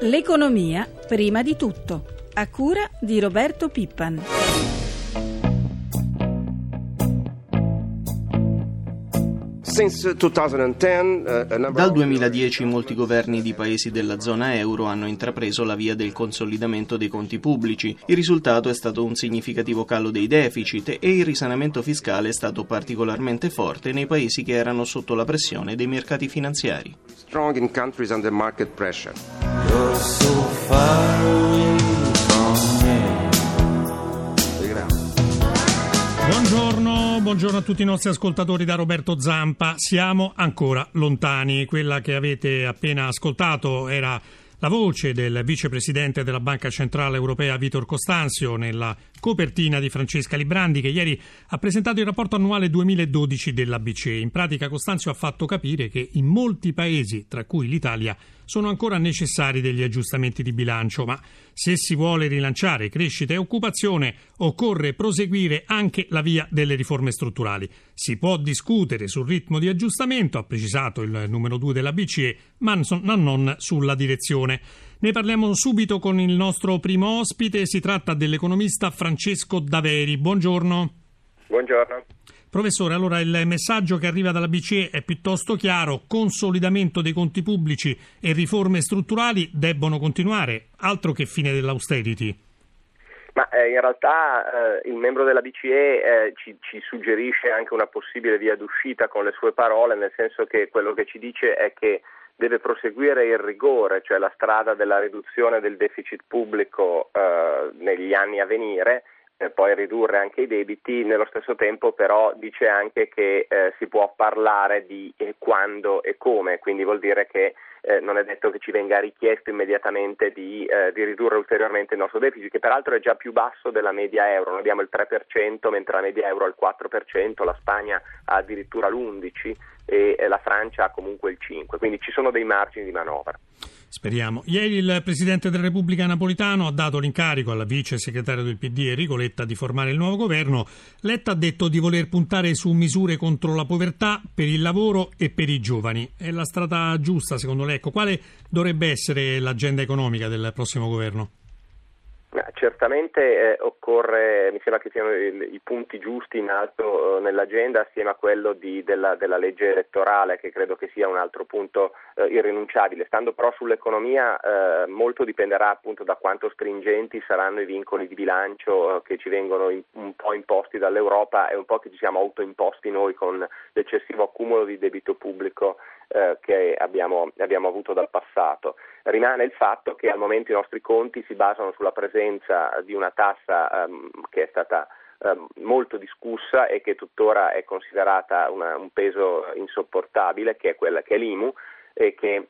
L'economia prima di tutto, a cura di Roberto Pippan. Dal 2010 molti governi di paesi della zona euro hanno intrapreso la via del consolidamento dei conti pubblici. Il risultato è stato un significativo calo dei deficit e il risanamento fiscale è stato particolarmente forte nei paesi che erano sotto la pressione dei mercati finanziari. Strong in countries under market pressure. Buongiorno, buongiorno a tutti i nostri ascoltatori da Roberto Zampa. Siamo ancora lontani. Quella che avete appena ascoltato era la voce del vicepresidente della Banca Centrale Europea Vitor Costanzio nella copertina di Francesca Librandi che ieri ha presentato il rapporto annuale 2012 della BCE. In pratica Costanzio ha fatto capire che in molti paesi, tra cui l'Italia, sono ancora necessari degli aggiustamenti di bilancio, ma se si vuole rilanciare crescita e occupazione occorre proseguire anche la via delle riforme strutturali. Si può discutere sul ritmo di aggiustamento, ha precisato il numero 2 della BCE, ma non sulla direzione. Ne parliamo subito con il nostro primo ospite, si tratta dell'economista Francesco Daveri. Buongiorno. Buongiorno. Professore, allora il messaggio che arriva dalla BCE è piuttosto chiaro, consolidamento dei conti pubblici e riforme strutturali debbono continuare, altro che fine dell'austerity. Ma eh, in realtà eh, il membro della BCE eh, ci, ci, suggerisce anche una possibile via d'uscita con le sue parole, nel senso che quello che ci dice è che deve proseguire il rigore, cioè la strada della riduzione del deficit pubblico eh, negli anni a venire eh, poi ridurre anche i debiti, nello stesso tempo però dice anche che eh, si può parlare di eh, quando e come, quindi vuol dire che eh, non è detto che ci venga richiesto immediatamente di, eh, di, ridurre ulteriormente il nostro deficit, che peraltro è già più basso della media euro, noi abbiamo il 3%, mentre la media euro ha il 4%, la Spagna ha addirittura l'11% e la Francia ha comunque il 5%, quindi ci sono dei margini di manovra. Speriamo. Ieri il Presidente della Repubblica Napolitano ha dato l'incarico alla vice segretaria del PD Enrico Letta di formare il nuovo governo. Letta ha detto di voler puntare su misure contro la povertà, per il lavoro e per i giovani. È la strada giusta secondo lei? Ecco, quale dovrebbe essere l'agenda economica del prossimo governo? Certamente eh, occorre, mi sembra che siano i, i punti giusti in alto eh, nell'agenda assieme a quello di, della, della, legge elettorale che credo che sia un altro punto eh, irrinunciabile. Stando però sull'economia eh, molto dipenderà appunto da quanto stringenti saranno i vincoli di bilancio eh, che ci vengono in, un po' imposti dall'Europa e un po' che ci siamo autoimposti noi con l'eccessivo accumulo di debito pubblico eh, che abbiamo, abbiamo, avuto dal passato. Rimane il fatto che al momento i nostri conti si basano sulla presenza di una tassa ehm, che è stata ehm, molto discussa e che tuttora è considerata una, un peso insopportabile, che è quella che è l'IMU e che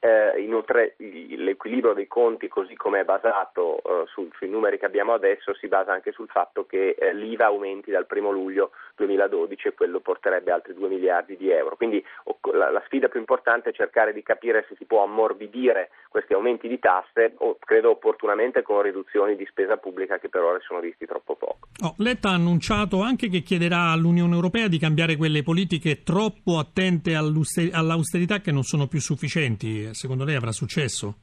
eh, inoltre l'equilibrio dei conti così come è basato eh, su, sui numeri che abbiamo adesso si basa anche sul fatto che eh, l'IVA aumenti dal 1 luglio 2012 e quello porterebbe altri 2 miliardi di euro. Quindi la, la, sfida più importante è cercare di capire se si può ammorbidire questi aumenti di tasse o credo opportunamente con riduzioni di spesa pubblica che per ora sono visti troppo poco. Oh, Letta ha annunciato anche che chiederà all'Unione Europea di cambiare quelle politiche troppo attente all'austerità che non sono più sufficienti secondo lei avrà successo?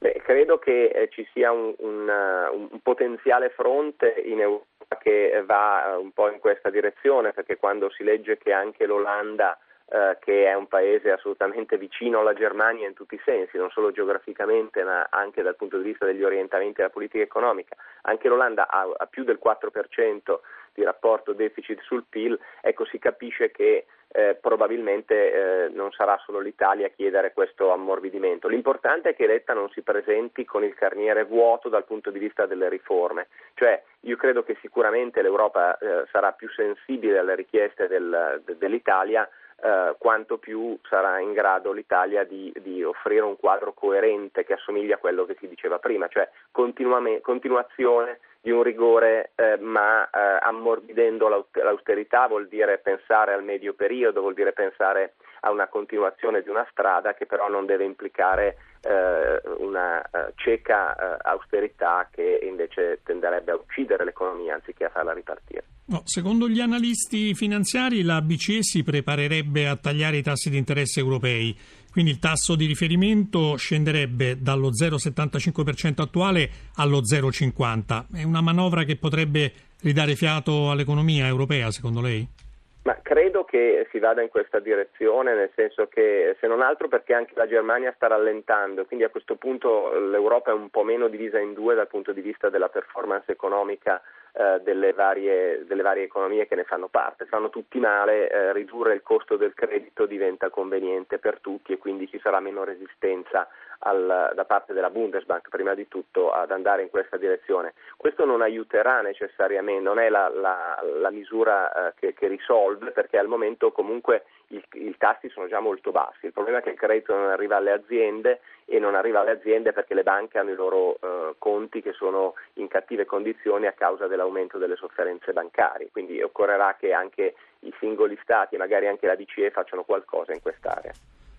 Beh, credo che eh, ci sia un, un, uh, un, potenziale fronte in Europa che va uh, un po' in questa direzione, perché quando si legge che anche l'Olanda Uh, che è un paese assolutamente vicino alla Germania in tutti i sensi, non solo geograficamente ma anche dal punto di vista degli orientamenti della politica economica. Anche l'Olanda ha, ha più del 4% di rapporto deficit sul PIL, ecco si capisce che eh, probabilmente eh, non sarà solo l'Italia a chiedere questo ammorbidimento. L'importante è che Letta non si presenti con il carniere vuoto dal punto di vista delle riforme, cioè io credo che sicuramente l'Europa eh, sarà più sensibile alle richieste del, de, dell'Italia eh, quanto più sarà in grado l'Italia di, di, offrire un quadro coerente che assomiglia a quello che si diceva prima, cioè continuazione di un rigore eh, ma eh, ammorbidendo l'austerità vuol dire pensare al medio periodo, vuol dire pensare a una continuazione di una strada che però non deve implicare eh, una uh, cieca uh, austerità che invece tenderebbe a uccidere l'economia anziché a farla ripartire. No, secondo gli analisti finanziari la BCE si preparerebbe a tagliare i tassi di interesse europei. quindi il tasso di riferimento scenderebbe dallo 0,75% attuale allo 0,50%. È una manovra che potrebbe ridare fiato all'economia europea, secondo lei? Ma credo che si vada in questa direzione, nel senso che se non altro perché anche la Germania sta rallentando, quindi a questo punto l'Europa è un po' meno divisa in due dal punto di vista della performance economica eh, delle, varie, delle, varie, economie che ne fanno parte. Fanno tutti male, eh, ridurre il costo del credito diventa conveniente per tutti e quindi ci sarà meno resistenza al, da parte della Bundesbank prima di tutto ad andare in questa direzione. Questo non aiuterà necessariamente, non è la, la, la misura eh, che, che, risolve perché al momento comunque i tassi sono già molto bassi. Il problema è che il credito non arriva alle aziende e non arriva alle aziende perché le banche hanno i loro eh, conti che sono in cattive condizioni a causa dell'aumento delle sofferenze bancarie. Quindi occorrerà che anche i singoli stati e magari anche la BCE facciano qualcosa in quest'area.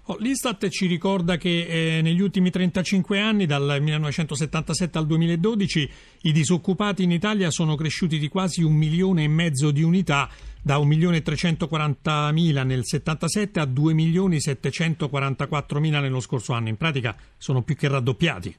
Oh, L'Istat ci ricorda che eh, negli ultimi 35 anni, dal 1977 al 2012, i disoccupati in Italia sono cresciuti di quasi un milione e mezzo di unità, da 1.340.000 nel 1977 a 2.744.000 nello scorso anno. In pratica sono più che raddoppiati.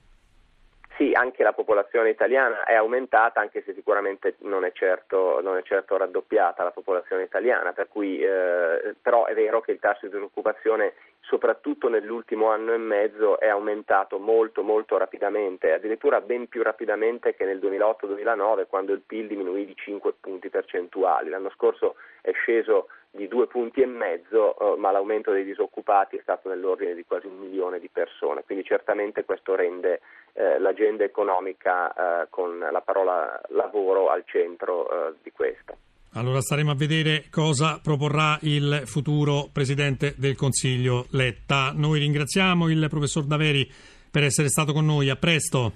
Sì, anche la popolazione italiana è aumentata, anche se sicuramente non è certo, non è certo raddoppiata la popolazione italiana, per cui, eh, però è vero che il tasso di disoccupazione soprattutto nell'ultimo anno e mezzo è aumentato molto molto rapidamente, addirittura ben più rapidamente che nel 2008-2009 quando il PIL diminuì di 5 punti percentuali. L'anno scorso è sceso di due punti e mezzo, eh, ma l'aumento dei disoccupati è stato nell'ordine di quasi un milione di persone, quindi certamente questo rende eh, l'agenda economica eh, con la parola lavoro al centro eh, di questa. Allora staremo a vedere cosa proporrà il futuro Presidente del Consiglio Letta. Noi ringraziamo il Professor Daveri per essere stato con noi. A presto.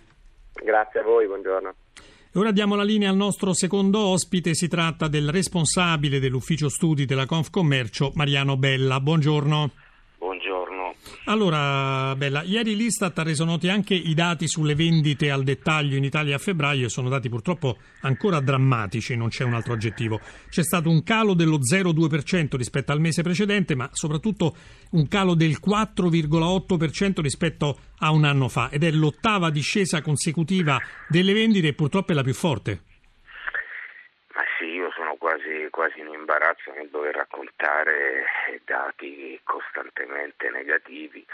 Grazie a voi, buongiorno. E ora diamo la linea al nostro secondo ospite, si tratta del responsabile dell'ufficio studi della Confcommercio, Mariano Bella. Buongiorno. Allora, Bella, ieri l'Istat ha reso noti anche i dati sulle vendite al dettaglio in Italia a febbraio e sono dati purtroppo ancora drammatici, non c'è un altro aggettivo. C'è stato un calo dello 0,2% rispetto al mese precedente, ma soprattutto un calo del 4,8% rispetto a un anno fa ed è l'ottava discesa consecutiva delle vendite e purtroppo è la più forte quasi, quasi in imbarazzo nel dover raccontare dati costantemente negativi.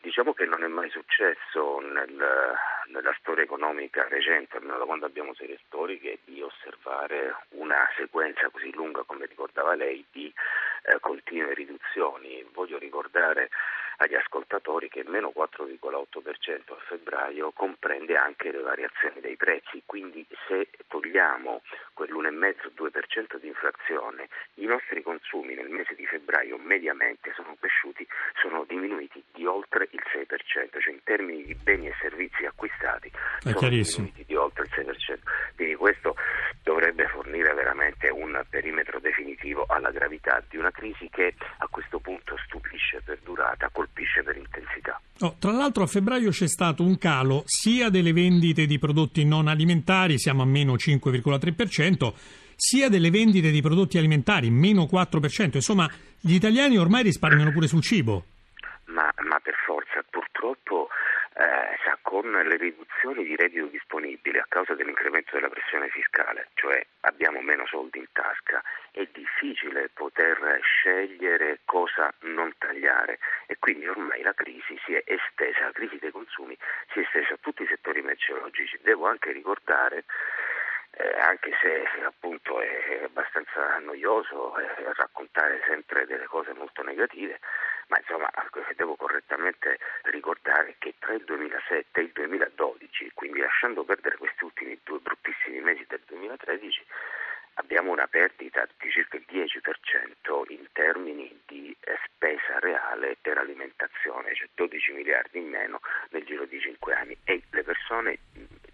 Diciamo che non è mai successo nel, nella storia economica recente, almeno da quando abbiamo serie storiche, di osservare una sequenza così lunga come ricordava lei di eh, continue riduzioni. Voglio ricordare agli ascoltatori che meno 4,8% a febbraio comprende anche le variazioni dei prezzi, quindi se togliamo quell'1,5-2% di inflazione, i nostri consumi nel mese di febbraio mediamente sono cresciuti, sono diminuiti di oltre il 6%, cioè in termini di beni e servizi acquistati È sono diminuiti di oltre il 6%. Quindi questo dovrebbe fornire veramente un perimetro definitivo alla gravità di una crisi che a questo punto stupisce per durata, colpisce per intensità. Oh, tra l'altro a febbraio c'è stato un calo sia delle vendite di prodotti non alimentari, siamo a meno 5,3%, sia delle vendite di prodotti alimentari, meno 4%. Insomma, gli italiani ormai risparmiano pure sul cibo. Ma, ma per forza, purtroppo eh, con le riduzioni di reddito disponibile a causa dell'incremento della pressione fiscale, cioè abbiamo meno soldi in tasca, è difficile poter scegliere cosa non tagliare e quindi ormai la crisi si è estesa, la crisi dei consumi si è estesa a tutti i settori merceologici. Devo anche ricordare eh, anche se appunto è abbastanza noioso eh, raccontare sempre delle cose molto negative, ma insomma devo correttamente ricordare che tra il 2007 e il 2012, quindi lasciando perdere questi ultimi due bruttissimi mesi del 2013, abbiamo una perdita di circa il 10% in termini di eh, spesa reale per alimentazione, cioè 12 miliardi in meno nel giro di 5 anni. E le persone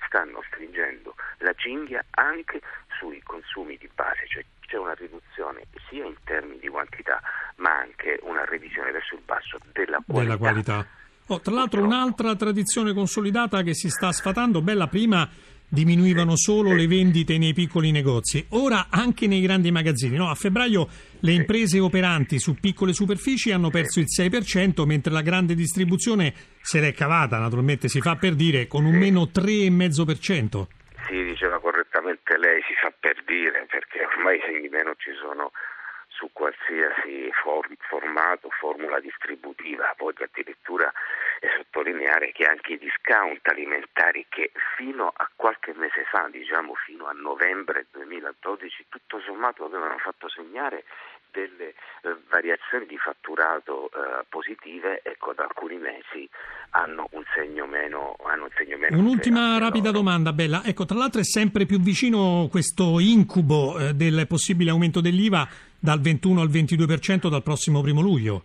stanno stringendo la cinghia anche sui consumi di base, cioè c'è una riduzione sia in termini di quantità ma anche una revisione verso il basso della qualità. Della qualità. Oh, tra l'altro un'altra tradizione consolidata che si sta sfatando, bella prima diminuivano solo le vendite nei piccoli negozi, ora anche nei grandi magazzini. No, a febbraio le imprese operanti su piccole superfici hanno perso il 6%, mentre la grande distribuzione se l'è cavata, naturalmente si fa per dire, con un meno 3,5%. Sì, diceva correttamente lei, si fa per dire, perché ormai segni meno ci sono su qualsiasi form- formato, formula distributiva, voglio addirittura sottolineare che anche i discount alimentari che fino a qualche mese fa, diciamo fino a novembre 2012, tutto sommato avevano fatto segnare delle eh, variazioni di fatturato eh, positive, ecco da alcuni mesi hanno un segno meno. Hanno un segno meno Un'ultima rapida loro. domanda, Bella. Ecco, tra l'altro è sempre più vicino questo incubo eh, del possibile aumento dell'IVA dal 21 al 22% dal prossimo primo luglio.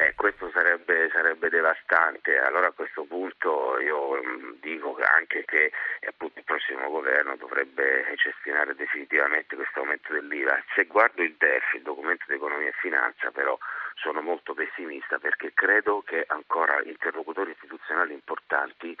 Eh, questo sarebbe, sarebbe, devastante. Allora a questo punto io mm, dico anche che appunto, il prossimo governo dovrebbe cestinare definitivamente questo aumento dell'IVA. Se guardo il DEF, il documento di economia e finanza, però sono molto pessimista perché credo che ancora interlocutori istituzionali importanti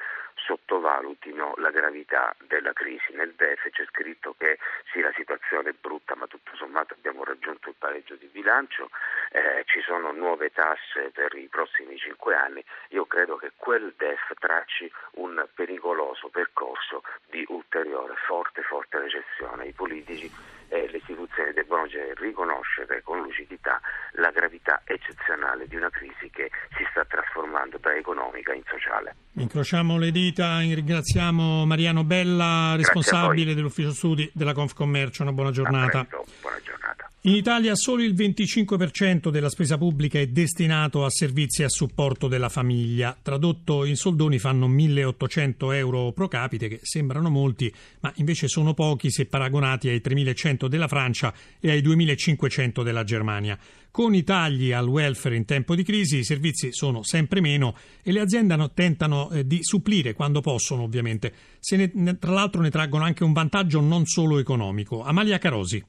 sottovalutino la gravità della crisi. Nel DEF c'è scritto che sì, la situazione è brutta, ma tutto sommato abbiamo raggiunto il pareggio di bilancio, eh, ci sono nuove tasse per i prossimi cinque anni. Io credo che quel DEF tracci un pericoloso percorso di ulteriore forte, forte recessione. I politici e le istituzioni debbono riconoscere con lucidità la gravità eccezionale di una crisi che si sta trasformando da economica in sociale. Incrociamo le dita, ringraziamo Mariano Bella, responsabile dell'ufficio studi della Confcommercio. Una buona giornata. Buona giornata. In Italia solo il 25% della spesa pubblica è destinato a servizi a supporto della famiglia. Tradotto in soldoni fanno 1.800 euro pro capite, che sembrano molti, ma invece sono pochi se paragonati ai 3.100 della Francia e ai 2.500 della Germania. Con i tagli al welfare in tempo di crisi i servizi sono sempre meno e le aziende tentano eh, di supplire quando possono, ovviamente. Se ne, tra l'altro ne traggono anche un vantaggio non solo economico. Amalia Carosi.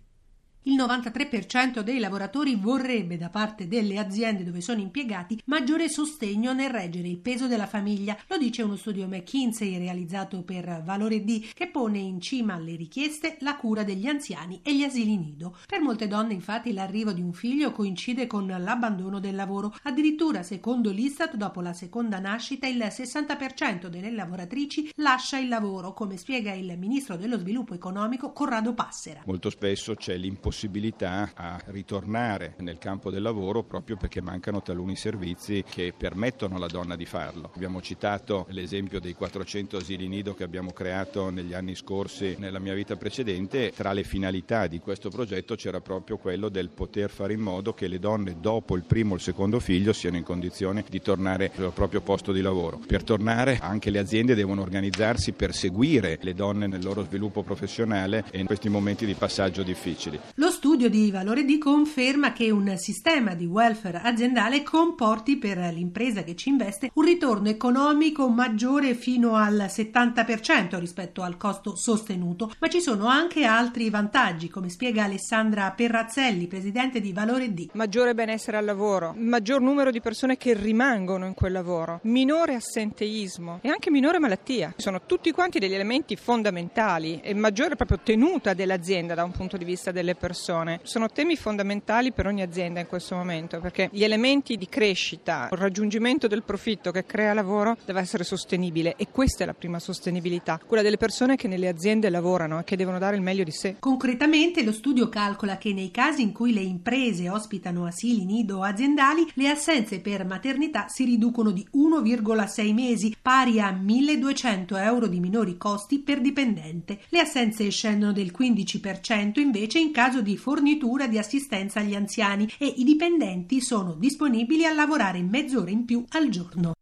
Il 93% dei lavoratori vorrebbe da parte delle aziende dove sono impiegati maggiore sostegno nel reggere il peso della famiglia. Lo dice uno studio McKinsey realizzato per Valore D che pone in cima alle richieste la cura degli anziani e gli asili nido. Per molte donne infatti l'arrivo di un figlio coincide con l'abbandono del lavoro. Addirittura secondo l'Istat dopo la seconda nascita il 60% delle lavoratrici lascia il lavoro come spiega il ministro dello sviluppo economico Corrado Passera. Molto spesso c'è l'impossibilità possibilità a ritornare nel campo del lavoro proprio perché mancano taluni servizi che permettono alla donna di farlo. Abbiamo citato l'esempio dei 400 asili nido che abbiamo creato negli anni scorsi nella mia vita precedente. Tra le finalità di questo progetto c'era proprio quello del poter fare in modo che le donne dopo il primo o il secondo figlio siano in condizione di tornare al proprio posto di lavoro. Per tornare anche le aziende devono organizzarsi per seguire le donne nel loro sviluppo professionale e in questi momenti di passaggio difficili. Lo studio di Valore D conferma che un sistema di welfare aziendale comporti per l'impresa che ci investe un ritorno economico maggiore fino al 70% rispetto al costo sostenuto, ma ci sono anche altri vantaggi, come spiega Alessandra Perrazzelli, presidente di Valore D. Maggiore benessere al lavoro, maggior numero di persone che rimangono in quel lavoro, minore assenteismo e anche minore malattia. Sono tutti quanti degli elementi fondamentali e maggiore proprio tenuta dell'azienda da un punto di vista delle persone persone. Sono temi fondamentali per ogni azienda in questo momento perché gli elementi di crescita, il raggiungimento del profitto che crea lavoro deve essere sostenibile e questa è la prima sostenibilità, quella delle persone che nelle aziende lavorano e che devono dare il meglio di sé. Concretamente lo studio calcola che nei casi in cui le imprese ospitano asili nido aziendali, le assenze per maternità si riducono di 1,6 mesi, pari a 1200 euro di minori costi per dipendente. Le assenze scendono del 15% invece in caso di fornitura di assistenza agli anziani e i dipendenti sono disponibili a lavorare mezz'ora in più al giorno.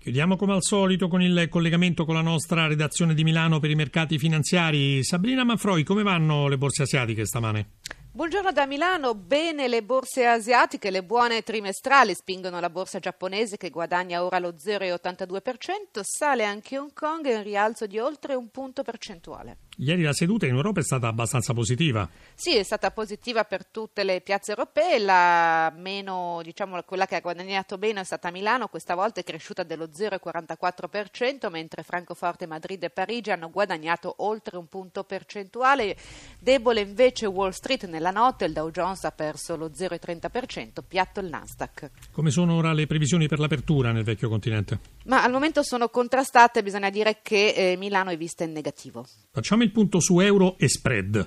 Chiudiamo come al solito con il collegamento con la nostra redazione di Milano per i mercati finanziari. Sabrina Manfroi, come vanno le borse asiatiche stamane? Buongiorno da Milano, bene le borse asiatiche, le buone trimestrali spingono la borsa giapponese che guadagna ora lo 0,82%, sale anche Hong Kong e un rialzo di oltre un punto percentuale. Ieri la seduta in Europa è stata abbastanza positiva. Sì, è stata positiva per tutte le piazze europee, la meno, diciamo, quella che ha guadagnato meno è stata Milano, questa volta è cresciuta dello 0,44%, mentre Francoforte, Madrid e Parigi hanno guadagnato oltre un punto percentuale. Debole invece Wall Street nella notte, il Dow Jones ha perso lo 0,30%, piatto il Nasdaq. Come sono ora le previsioni per l'apertura nel vecchio continente? Ma al momento sono contrastate, bisogna dire che eh, Milano è vista in negativo. Facciamo il punto su euro e spread.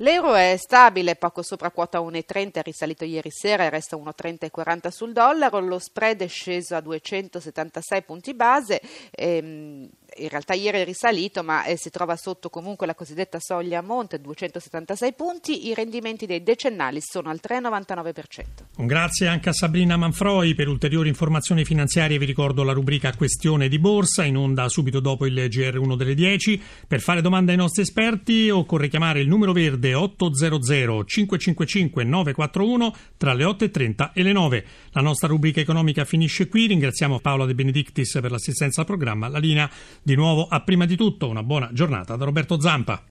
L'euro è stabile, poco sopra quota 1,30, è risalito ieri sera e resta 1,30,40 sul dollaro. Lo spread è sceso a 276 punti base. Ehm, in realtà ieri è risalito, ma eh, si trova sotto comunque la cosiddetta soglia a monte, 276 punti. I rendimenti dei decennali sono al 3,99%. Un grazie anche a Sabrina Manfroi per ulteriori informazioni finanziarie. Vi ricordo la rubrica Questione di borsa in onda subito dopo il GR1 delle 10. Per fare domande ai nostri esperti occorre chiamare il numero verde 800 555 941 tra le 8.30 e le 9. La nostra rubrica economica finisce qui. Ringraziamo Paola De Benedictis per l'assistenza al programma. La linea di nuovo a prima di tutto una buona giornata da Roberto Zampa.